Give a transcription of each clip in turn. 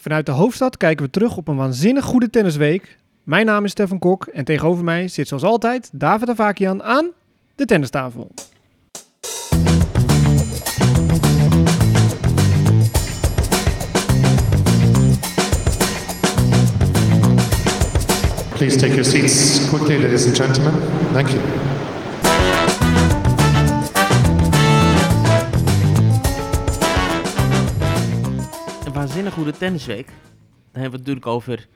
Vanuit de hoofdstad kijken we terug op een waanzinnig goede tennisweek. Mijn naam is Stefan Kok en tegenover mij zit zoals altijd David Avakian aan de tennistafel. Please take your seats quickly, ladies and gentlemen. Thank you. Goede tennisweek. Dan hebben we het natuurlijk over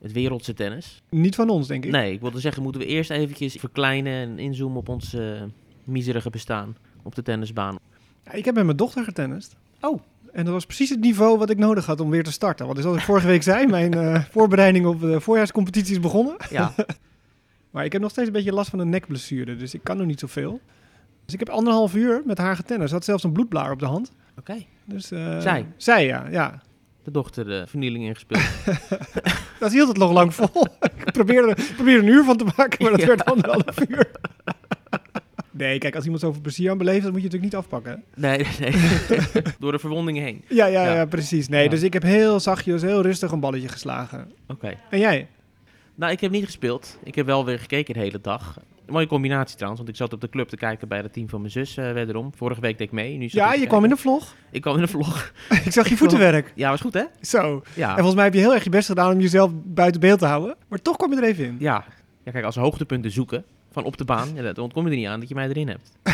het wereldse tennis. Niet van ons, denk ik. Nee, ik wilde zeggen, moeten we eerst eventjes verkleinen en inzoomen op ons eh, miserige bestaan op de tennisbaan. Ja, ik heb met mijn dochter getennist. Oh. En dat was precies het niveau wat ik nodig had om weer te starten. Want zoals ik vorige week zei, mijn eh, voorbereiding op de voorjaarscompetitie is begonnen. Ja, Maar ik heb nog steeds een beetje last van een nekblessure, dus ik kan nog niet zoveel. Dus ik heb anderhalf uur met haar getennist. Ze had zelfs een bloedblaar op de hand. oké. Dus, eh, Zij? Zij, ja. ja. De dochter de vernieling ingespeeld. Dat hield het nog lang vol. ik probeerde, probeerde een uur van te maken, maar dat Ja. werd anderhalf uur. nee, kijk, als iemand zoveel plezier aan beleeft, dat moet je natuurlijk niet afpakken. Nee, nee. Door de verwondingen heen. Ja, ja, ja, Ja. precies. Nee, Ja. dus ik heb heel zachtjes, heel rustig een balletje geslagen. Oké. En jij? Nou, ik heb niet gespeeld. Ik heb wel weer gekeken de hele dag. Een mooie combinatie trouwens, want ik zat op de club te kijken bij het team van mijn zus uh, wederom. Vorige week deed ik mee. Nu Ja, ik je kwam in de vlog. Ik kwam in de vlog. ik zag je voetenwerk. Ja, was goed hè? Zo. En Ja. volgens mij heb je heel erg je best gedaan om jezelf buiten beeld te houden. Maar toch kwam je er even in. Ja. ja, kijk, als hoogtepunten zoeken van op de baan, ja, dan ontkom je er niet aan dat je mij erin hebt.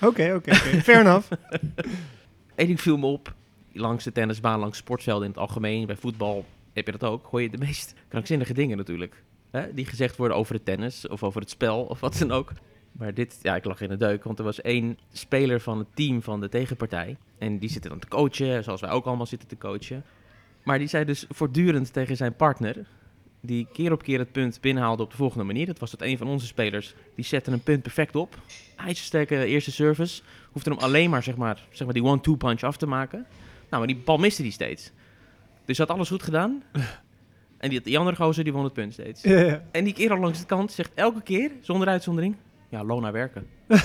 Oké, oké, oké. Fair enough. Eén ding viel me op. Langs de tennisbaan, langs sportvelden in het algemeen, bij voetbal heb je dat ook. Hoor je de meest krankzinnige dingen natuurlijk. Hè? Die gezegd worden over het tennis of over het spel of wat dan ook. Maar dit, ja, ik lag in de deuk, want er was één speler van het team van de tegenpartij. En die zitten dan te coachen, zoals wij ook allemaal zitten te coachen. Maar die zei dus voortdurend tegen zijn partner, die keer op keer het punt binnenhaalde op de volgende manier. Dat was dat een van onze spelers, die zette een punt perfect op. IJzersterke eerste service, hoefde hem alleen maar, zeg maar, zeg maar die one-two punch af te maken. Nou, maar die bal miste die steeds. Dus had alles goed gedaan. En die, die andere gozer, die won het punt steeds. Ja, ja. En die kerel langs de kant zegt elke keer, zonder uitzondering... Ja, loon naar werken.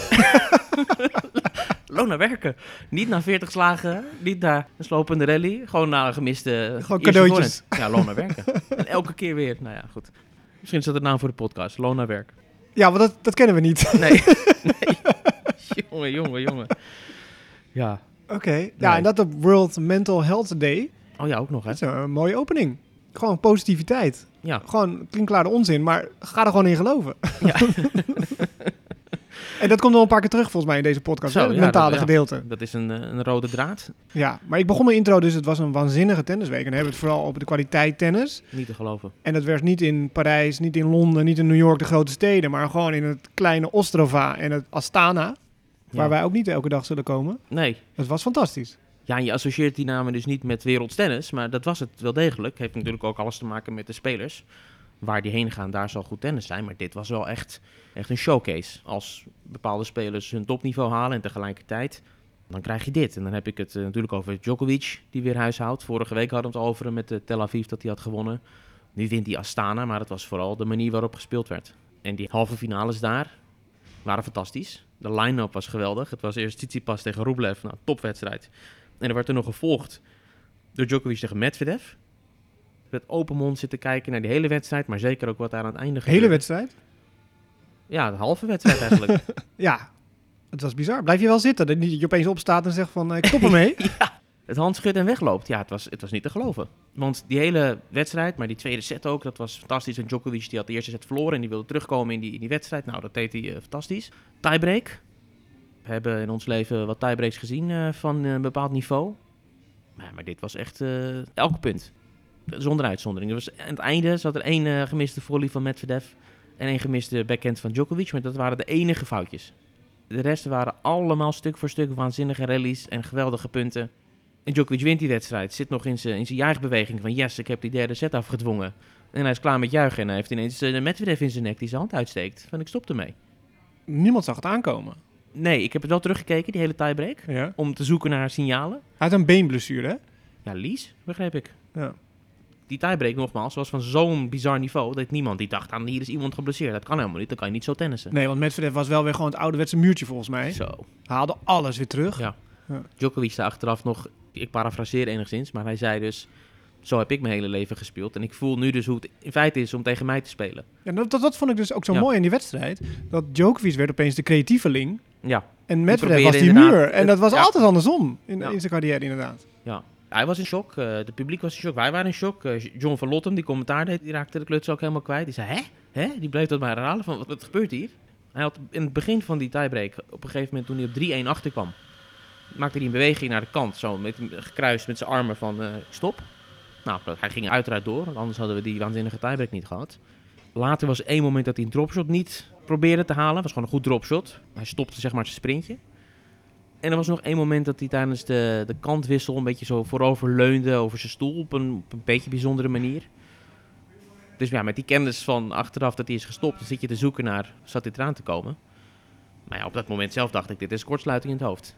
loon naar werken. Niet na 40 slagen, niet na een slopende rally. Gewoon na een gemiste... Gewoon cadeautjes. Ja, loon naar werken. en elke keer weer. Nou ja, goed. Misschien is dat de naam voor de podcast. Loon naar werk. Ja, want dat, dat kennen we niet. Nee, nee. jongen, jongen, jongen. Ja. Oké. Ja, Nee. en dat op World Mental Health Day. Oh ja, ook nog, hè? Dat is een mooie opening. Gewoon positiviteit. Ja. Gewoon klinkklare onzin, maar ga er gewoon in geloven. Ja. en dat komt nog een paar keer terug volgens mij in deze podcast. Zo, hè, het ja, mentale dat- gedeelte. Dat is een, eh, een rode draad. Ja, maar ik begon mijn intro dus, het was een waanzinnige tennisweek. En dan hebben we het vooral op de kwaliteit tennis. Niet te geloven. En dat werd niet in Parijs, niet in Londen, niet in New York, de grote steden. Maar gewoon in het kleine Ostrova en het Astana. Waar wij ook niet elke dag zullen komen. Nee. Dat was fantastisch. Ja, je associeert die namen dus niet met wereldstennis, maar dat was het wel degelijk. Heeft natuurlijk ook alles te maken met de spelers. Waar die heen gaan, daar zal goed tennis zijn. Maar dit was wel echt, echt een showcase. Als bepaalde spelers hun topniveau halen en tegelijkertijd, dan krijg je dit. En dan heb ik het eh, natuurlijk over Djokovic, die weer huishoudt. Vorige week hadden we het over hem met de Tel Aviv dat hij had gewonnen. Nu wint hij Astana, maar het was vooral de manier waarop gespeeld werd. En die halve finales daar waren fantastisch. De line-up was geweldig. Het was eerst Tsitsipas tegen Rublev, nou, topwedstrijd. En er werd er nog gevolgd door Djokovic tegen Medvedev. Met open mond zitten kijken naar die hele wedstrijd, maar zeker ook wat daar aan het einde De gebeurde. hele wedstrijd? Ja, de halve wedstrijd eigenlijk. Ja, het was bizar. Blijf je wel zitten? Dat je opeens opstaat en zegt van, eh, ik stop ermee. het hand schudt en wegloopt. Ja, het was, het was niet te geloven. Want die hele wedstrijd, maar die tweede set ook, dat was fantastisch. En Djokovic die had de eerste set verloren en die wilde terugkomen in die, in die wedstrijd. Nou, dat deed hij eh, fantastisch. Tiebreak. Hebben in ons leven wat tiebreaks gezien eh, van een bepaald niveau. Maar, maar dit was echt eh elk punt. Zonder uitzondering. Er was, aan het einde zat er één eh, gemiste volley van Medvedev en één gemiste backhand van Djokovic. Maar dat waren de enige foutjes. De rest waren allemaal stuk voor stuk waanzinnige rallies en geweldige punten. En Djokovic wint die wedstrijd. Zit nog in zijn in zijn juichbeweging van yes, ik heb die derde set afgedwongen. En hij is klaar met juichen en hij heeft ineens de Medvedev in zijn nek die zijn hand uitsteekt. Van ik stop ermee. Niemand zag het aankomen. Nee, ik heb het wel teruggekeken, die hele tiebreak. Ja. Om te zoeken naar signalen. Hij had een beenblessure, hè? Ja, Lies, begreep ik. Ja. Die tiebreak nogmaals was van zo'n bizar niveau dat niemand die dacht aan hier is iemand geblesseerd. Dat kan helemaal niet, dan kan je niet zo tennissen. Nee, want Medvedev was wel weer gewoon het ouderwetse muurtje volgens mij. Zo. Haalde alles weer terug. Ja. Ja. Djokovic zei achteraf nog, ik parafraseer enigszins, maar hij zei dus... Zo heb ik mijn hele leven gespeeld. En ik voel nu dus hoe het in feite is om tegen mij te spelen. Ja, dat, dat, dat vond ik dus ook zo Ja. mooi in die wedstrijd. Dat Djokovic werd opeens de creatieveling. Ja, En Medvedev probeerde was die muur. En het- dat was ja. altijd andersom in, Ja. in zijn carrière inderdaad. ja. Hij was in shock. eh de publiek was in shock. Wij waren in shock. Eh, John van Lottem, die commentaar deed, die raakte de kluts ook helemaal kwijt. Die zei, hè? hè? Die bleef dat maar herhalen van, wat, wat gebeurt hier? Hij had in het begin van die tiebreak, op een gegeven moment toen hij op 3-1 achterkwam, maakte hij een beweging naar de kant, zo met, gekruist met zijn armen van eh, stop. Nou, hij ging uiteraard door, want anders hadden we die waanzinnige tiebreak niet gehad. Later was één moment dat hij een dropshot niet probeerde te halen. was gewoon een goed dropshot. Hij stopte zeg maar zijn sprintje. En er was nog één moment dat hij tijdens de, de kantwissel een beetje zo voorover leunde over zijn stoel op een, een beetje bijzondere manier. Dus ja, met die kennis van achteraf dat hij is gestopt, dan zit je te zoeken naar, zat dit eraan te komen? Maar ja, op dat moment zelf dacht ik, dit is kortsluiting in het hoofd.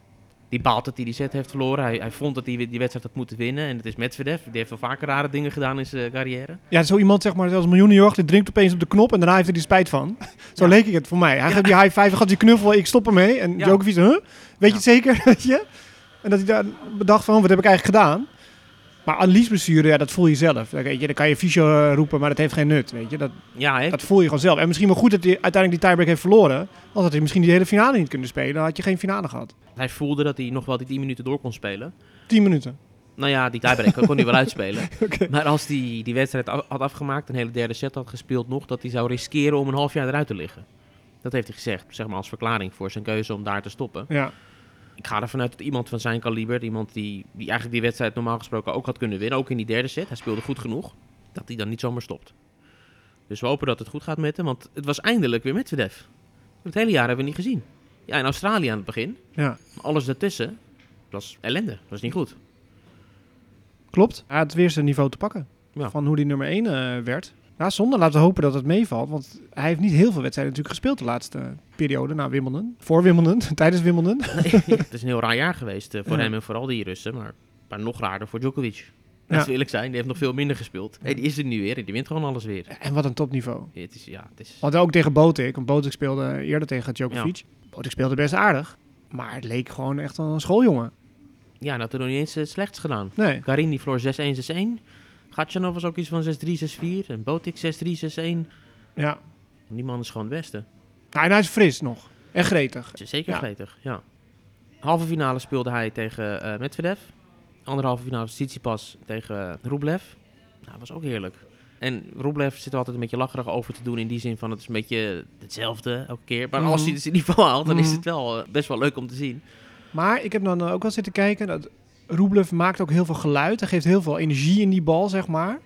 Die baalt dat hij die set heeft verloren. Hij, hij vond dat hij die wedstrijd had moeten winnen. En het is Medvedev. Die heeft wel vaker rare dingen gedaan in zijn carrière. Ja, zo iemand zeg maar, zelfs een miljoenenjacht, die drinkt opeens op de knop en daarna heeft hij er spijt van. Zo Ja. leek ik het voor mij. Hij gaat die high five, gaat die knuffel, ik stop ermee. En Ja. Djokovic, huh? Weet je Ja. het zeker? Weet je? En dat hij daar bedacht van, wat heb ik eigenlijk gedaan? Maar aan liesblessure, ja, dat voel je zelf. Dan, weet je, dan kan je fysio eh, roepen, maar dat heeft geen nut. Weet je? Dat, Ja, dat voel je gewoon zelf. En misschien wel goed dat hij uiteindelijk die tiebreak heeft verloren. Anders had hij misschien die hele finale niet kunnen spelen. Dan had je geen finale gehad. hij voelde dat hij nog wel die 10 minuten door kon spelen. 10 minuten. Nou ja, die tiebreak kon hij wel uitspelen. Oké. Maar als hij die wedstrijd af- had afgemaakt, een hele derde set had gespeeld nog, dat hij zou riskeren om een half jaar eruit te liggen. Dat heeft hij gezegd, zeg maar als verklaring voor zijn keuze om daar te stoppen. Ja. Ik ga ervan uit dat iemand van zijn kaliber, iemand die, die eigenlijk die wedstrijd normaal gesproken ook had kunnen winnen, ook in die derde set, hij speelde goed genoeg, dat hij dan niet zomaar stopt. Dus we hopen dat het goed gaat met hem, want het was eindelijk weer Medvedev. Het hele jaar hebben we niet gezien. Ja, in Australië aan het begin, ja. maar alles daartussen was ellende, was niet goed. Klopt. Hij had weer zijn niveau te pakken. Ja. Van hoe hij nummer 1 eh, werd. Ja, zonde. Laten we hopen dat het meevalt. Want hij heeft niet heel veel wedstrijden natuurlijk gespeeld de laatste periode. Na Wimbledon. Voor Wimbledon. Tijdens Wimbledon. Nee, het is een heel raar jaar geweest eh, voor Ja. hem en vooral die Russen. Maar, maar nog raarder voor Djokovic. Laten Ja. eerlijk zijn, die heeft nog veel minder gespeeld. Nee, die is er nu weer en die wint gewoon alles weer. En wat een topniveau. Het is, ja, het is... Want ook tegen Botik. Want Botik speelde eerder tegen Djokovic. Botik speelde best aardig. Maar het leek gewoon echt een schooljongen. Ja, dat had er nog niet eens het slechts gedaan. Nee. Karin die verloor 6-1, 6-1. Gatjanov was ook iets van 6-3, 6-4. En Botik 6-3, 6-1. Ja. Die man is gewoon het beste. Nou, en hij is fris nog. En gretig. Zeker Ja. gretig, ja. Halve finale speelde hij tegen eh Medvedev. Anderhalve finale Tsitsipas tegen uh, Rublev. Nou, dat was ook heerlijk. En Rublev zit er altijd een beetje lacherig over te doen in die zin van het is een beetje hetzelfde elke keer. Maar als hij Mhm. het niveau haalt, dan is Mhm. het wel eh, best wel leuk om te zien. Maar ik heb dan ook wel zitten kijken. Dat Rublev maakt ook heel veel geluid. Hij geeft heel veel energie in die bal, zeg maar.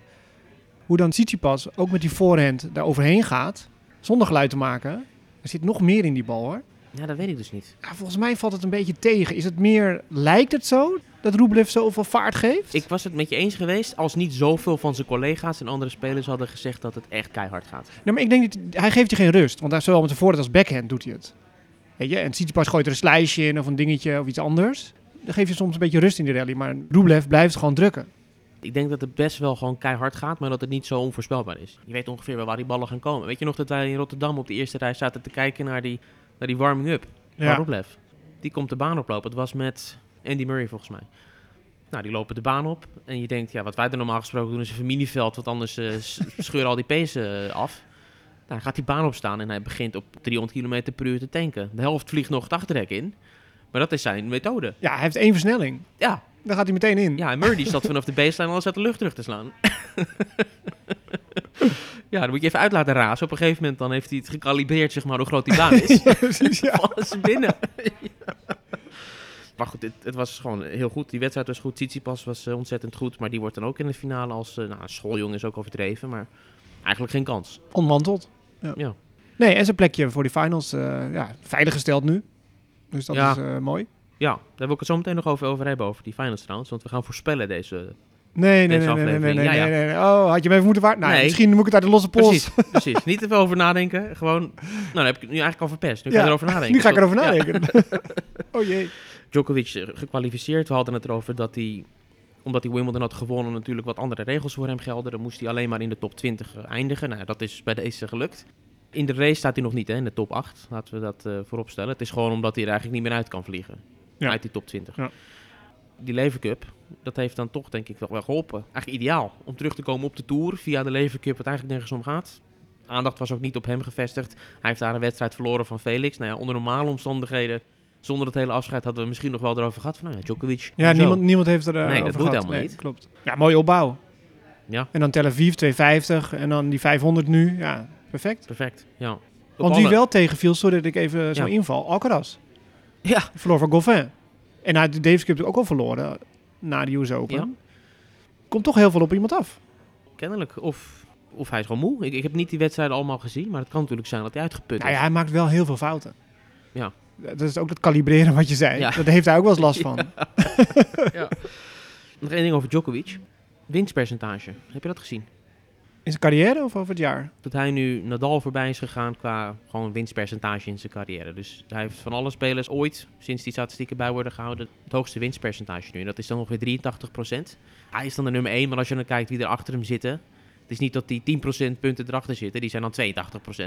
Hoe dan Tsitsipas ook met die voorhand daar overheen gaat. Zonder geluid te maken. Er zit nog meer in die bal, hoor. Ja, dat weet ik dus niet. Ja, volgens mij valt het een beetje tegen. Is het meer, lijkt het zo, dat Rublev zoveel vaart geeft? Ik was het met je eens geweest als niet zoveel van zijn collega's en andere spelers hadden gezegd dat het echt keihard gaat. Nee, maar ik denk niet, hij geeft je geen rust. Want hij zowel met zijn voorhand als backhand doet hij het. Weet je, en Tsitsipas gooit er een slijsje in of een dingetje of iets anders. Dan geef je soms een beetje rust in de rally. Maar Rublev blijft gewoon drukken. Ik denk dat het best wel gewoon keihard gaat, maar dat het niet zo onvoorspelbaar is. Je weet ongeveer wel waar die ballen gaan komen. Weet je nog dat wij in Rotterdam op de eerste rij zaten te kijken naar die, naar die warming-up van Ja. Rublev? Die komt de baan oplopen. Het was met Andy Murray volgens mij. Nou, die lopen de baan op. En je denkt, ja, wat wij er normaal gesproken doen is een miniveld, want anders s- scheuren al die pezen eh, af. Nou, gaat die baan opstaan en hij begint op 300 km per uur te tanken. De helft vliegt nog het achterrek in. Maar dat is zijn methode. Ja, hij heeft één versnelling. Ja, Dan gaat hij meteen in. ja, en Murray die zat vanaf de baseline alles uit de lucht terug te slaan. ja, dan moet je even uit laten razen. Op een gegeven moment dan heeft hij het gecalibreerd, zeg maar, hoe groot die baan is. precies, ja. Vallen ze binnen. maar goed, het, het was gewoon heel goed. Die wedstrijd was goed. Tsitsipas was eh, ontzettend goed. Maar die wordt dan ook in de finale als... eh, nou, een schooljongen is ook overdreven, maar eigenlijk geen kans. Onmanteld. Ja. Nee, en zijn plekje voor die finals, eh, ja, veiliggesteld nu. Dus dat Ja. is eh, mooi. Ja, daar wil ik het zo meteen nog over, over hebben, over die finals trouwens. Want we gaan voorspellen deze... Nee, nee, nee, nee, nee, nee, aflevering, nee, ja, nee, nee. Oh, had je me even moeten waard? Nou, Nee. misschien moet ik het uit de losse pols. Precies, precies. Niet te veel over nadenken. Gewoon... Nou, dan heb ik het nu eigenlijk al verpest. Nu ga Ja, je erover nadenken. Nu ga ik erover nadenken. oh jee. Djokovic eh, gekwalificeerd. We hadden het erover dat hij, omdat hij Wimbledon had gewonnen, natuurlijk wat andere regels voor hem gelden. Dan moest hij alleen maar in de top 20 eindigen. Nou, dat is bij deze gelukt. In de race staat hij nog niet hè, in de top 8. Laten we dat eh vooropstellen. Het is gewoon omdat hij er eigenlijk niet meer uit kan vliegen. Ja. Uit die top 20. Ja. die Levercup, dat heeft dan toch denk ik wel, wel geholpen. Eigenlijk ideaal om terug te komen op de Tour via de Levercup, wat eigenlijk nergens om gaat. Aandacht was ook niet op hem gevestigd. Hij heeft daar een wedstrijd verloren van Felix. Nou ja, onder normale omstandigheden, zonder het hele afscheid, hadden we misschien nog wel erover gehad. Van, nou ja, Djokovic. Ja, niemand, niemand heeft er eh, Nee, dat over gehad. helemaal niet. Klopt. Ja, mooie opbouw. Ja. En dan Tel Aviv 250 en dan die 500 nu. Ja, perfect. Perfect, ja. Op Want wie alle- wel tegenviel, sorry dat ik even zo Ja. inval, Alcaraz. Ja, Verloor van Goffin. En hij had de Davis Cup ook al verloren na de US Open. Ja. Komt toch heel veel op iemand af. kennelijk. Of, of hij is gewoon moe. Ik, ik heb niet die wedstrijden allemaal gezien, maar het kan natuurlijk zijn dat hij uitgeput Nou ja, is. hij maakt wel heel veel fouten. Ja. Dat is ook dat kalibreren wat je zei. Ja. Dat heeft hij ook wel eens last van. Nog één ding over Djokovic. Winstpercentage. Heb je dat gezien? In zijn carrière of over het jaar? Dat hij nu Nadal voorbij is gegaan qua gewoon winstpercentage in zijn carrière. Dus hij heeft van alle spelers ooit, sinds die statistieken bij worden gehouden, het hoogste winstpercentage nu. En dat is dan ongeveer 83% Hij is dan de nummer 1, maar als je dan kijkt wie er achter hem zitten... Het is niet dat die 10% punten erachter zitten, die zijn dan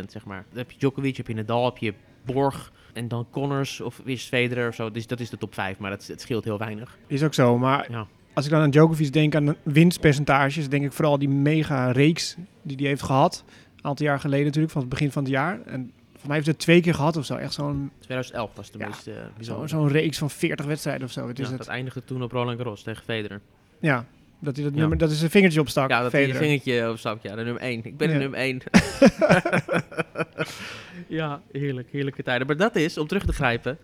82% zeg maar. Dan heb je Djokovic, heb je Nadal, heb je Borg en dan Connors of is Federer of zo. Dus dat is de top 5, maar dat, het scheelt heel weinig. Is ook zo. Maar Ja. Als ik dan aan Djokovic denk aan winstpercentages, denk ik vooral die mega reeks die hij heeft gehad. Een aantal jaar geleden natuurlijk, van het begin van het jaar. En voor mij heeft hij het twee keer gehad of zo. Echt zo'n 2011 was de Ja, meest eh, zo, zo'n reeks van 40 wedstrijden of zo. Het is Ja, het. dat eindigde toen op Roland Garros tegen Federer. Ja, dat hij dat Ja. nummer, dat is een vingertje opstak. Ja, dat hij een vingertje opstapt. Ja, de nummer 1. Ik ben Ja. de nummer 1. ja, heerlijk. Heerlijke tijden. Maar dat is, om terug te grijpen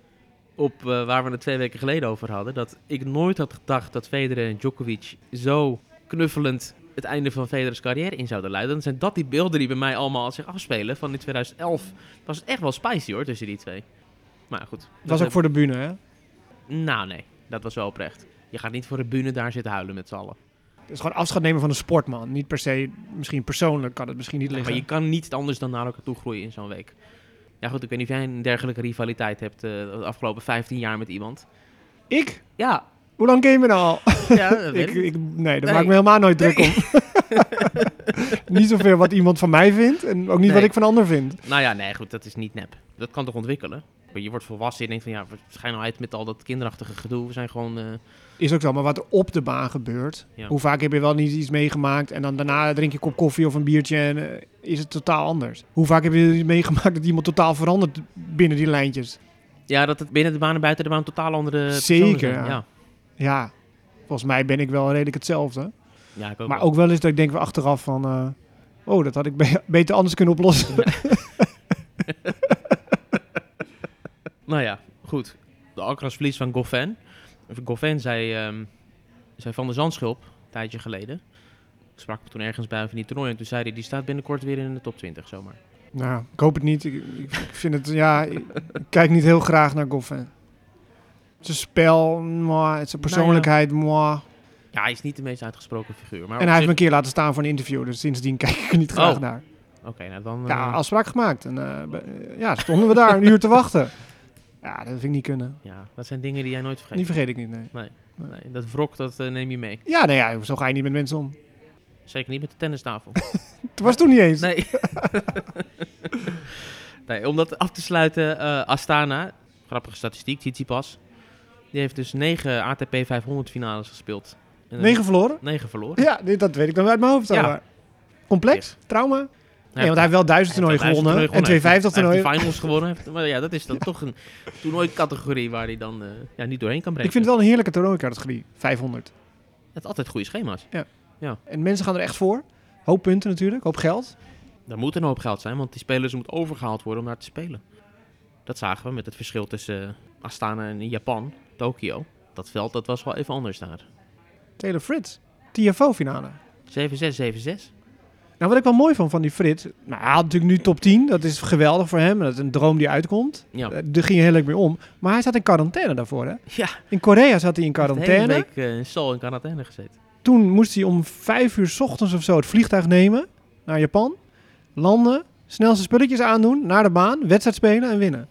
op eh, waar we het twee weken geleden over hadden, dat ik nooit had gedacht dat Federer en Djokovic zo knuffelend het einde van Federer's carrière in zouden leiden. Dan zijn dat die beelden die bij mij allemaal zich afspelen. Van in 2011 was het echt wel spicy hoor, tussen die twee. Maar goed. Het was ook voor de bühne, hè? Nou nee, dat was wel oprecht. Je gaat niet voor de bühne daar zitten huilen met z'n allen. Het is gewoon afscheid nemen van een sportman. Niet per se, misschien persoonlijk kan het misschien niet Ja, liggen. maar je kan niet anders dan naar elkaar toe groeien in zo'n week. Ja goed, ik weet niet of jij een dergelijke rivaliteit hebt eh, de afgelopen 15 jaar met iemand. Ik? Ja, Hoe lang ken je me nou al? ja dat ik, ik. nee, daar Nee. maak ik me helemaal nooit druk om. niet zoveel wat iemand van mij vindt en ook niet wat ik van ander vind. Nou ja, nee goed, dat is niet nep. Dat kan toch ontwikkelen? Je wordt volwassen en je denkt van ja, we schijnen uit met al dat kinderachtige gedoe. We zijn gewoon... eh, Is ook zo, maar wat er op de baan gebeurt. Ja. Hoe vaak heb je wel niet iets meegemaakt en dan daarna drink je een kop koffie of een biertje en eh, is het totaal anders. Hoe vaak heb je meegemaakt dat iemand totaal verandert binnen die lijntjes? ja, dat het binnen de baan en buiten de baan totaal andere Zeker, ja. Ja. Ja, volgens mij ben ik wel redelijk hetzelfde. ja, ik ook Maar wel. ook wel eens dat ik denk we achteraf van... eh, oh, dat had ik be- beter anders kunnen oplossen. Nou ja, goed. De Alcaraz verlies van Goffin. Goffin zei, ehm, zei Van der Zandschulp, een tijdje geleden. Ik sprak hem toen ergens bij van die toernooi. En toen zei hij, die staat binnenkort weer in de top 20 zomaar. nou, ik hoop het niet. Ik, vind het, ja, ik, kijk niet heel graag naar Goffin. Zijn spel, moi, zijn persoonlijkheid, moi. Ja, hij is niet de meest uitgesproken figuur. Maar En hij heeft me een keer laten staan voor een interview, dus sindsdien kijk ik er niet graag Oh. naar. Oké, nou dan... Ja, eh, afspraak gemaakt. En, eh, ja, stonden we daar een uur te wachten. Ja, dat vind ik niet kunnen. ja, dat zijn dingen die jij nooit vergeet. Die vergeet ik niet, nee. Nee, dat wrok, dat eh, neem je mee. Ja, nee, ja, zo ga je niet met mensen om. Zeker niet met de tennistafel. Het was toen niet eens. nee. nee, om dat af te sluiten, eh, Astana, grappige statistiek, Tsitsipas. Die heeft dus negen ATP 500 finales gespeeld. En Negen verloren? Negen verloren. Ja, dit, dat weet ik dan uit mijn hoofd. Ja. Complex? Trauma? Nee, want hij heeft wel duizend toernooien gewonnen. En duizend 250 toernooien. Hij heeft de finals gewonnen. Maar ja, dat is dan toch een toernooicategorie waar hij dan eh, ja, niet doorheen kan breken. Ik vind het wel een heerlijke toernooicategorie. 500. Het is altijd goede schema's. En mensen gaan er echt voor. Hoop punten natuurlijk, hoop geld. Er moet een hoop geld zijn, want die spelers moeten overgehaald worden om daar te spelen. Dat zagen we met het verschil tussen eh, Astana en Japan, Tokio. Dat veld dat was wel even anders daar. 7-6, Taylor Fritz. TFO-finale. 7-6. Nou, wat ik wel mooi vond van die Fritz... Nou, hij had natuurlijk nu top 10. Dat is geweldig voor hem. Dat is een droom die uitkomt. Ja. Eh, Daar ging heel erg mee om. Maar hij zat in quarantaine daarvoor, hè? Ja, In Korea zat hij in quarantaine. week eh, in Seoul in quarantaine gezeten. Toen moest hij om vijf uur 's ochtends of zo het vliegtuig nemen naar Japan. Landen, snel zijn spulletjes aandoen, naar de baan, wedstrijd spelen en winnen.